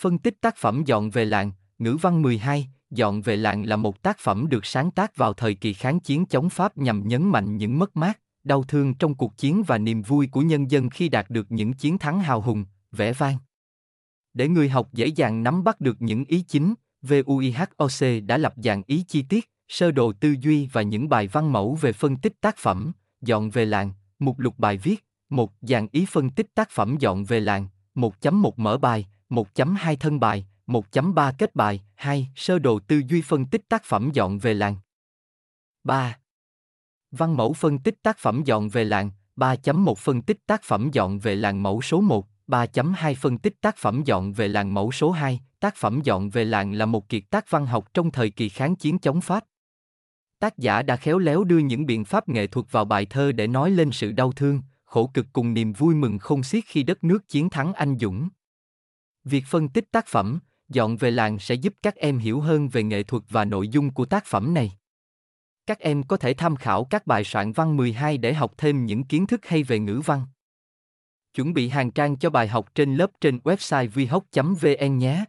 Phân tích tác phẩm Dọn về làng, ngữ văn 12, Dọn về làng là một tác phẩm được sáng tác vào thời kỳ kháng chiến chống Pháp nhằm nhấn mạnh những mất mát, đau thương trong cuộc chiến và niềm vui của nhân dân khi đạt được những chiến thắng hào hùng, vẻ vang. Để người học dễ dàng nắm bắt được những ý chính, VUIHOC đã lập dạng ý chi tiết, sơ đồ tư duy và những bài văn mẫu về phân tích tác phẩm, dọn về làng, mục lục bài viết, một dạng ý phân tích tác phẩm dọn về làng, 1.1 mở bài, 1.2 thân bài, 1.3 kết bài, 2. Sơ đồ tư duy phân tích tác phẩm dọn về làng. 3. Văn mẫu phân tích tác phẩm dọn về làng, 3.1 phân tích tác phẩm dọn về làng mẫu số 1, 3.2 phân tích tác phẩm dọn về làng mẫu số 2, tác phẩm dọn về làng là một kiệt tác văn học trong thời kỳ kháng chiến chống Pháp. Tác giả đã khéo léo đưa những biện pháp nghệ thuật vào bài thơ để nói lên sự đau thương, khổ cực cùng niềm vui mừng không xiết khi đất nước chiến thắng anh dũng. Việc phân tích tác phẩm, dọn về làng sẽ giúp các em hiểu hơn về nghệ thuật và nội dung của tác phẩm này. Các em có thể tham khảo các bài soạn văn 12 để học thêm những kiến thức hay về ngữ văn. Chuẩn bị hàng trang cho bài học trên lớp trên website vihoc.vn nhé.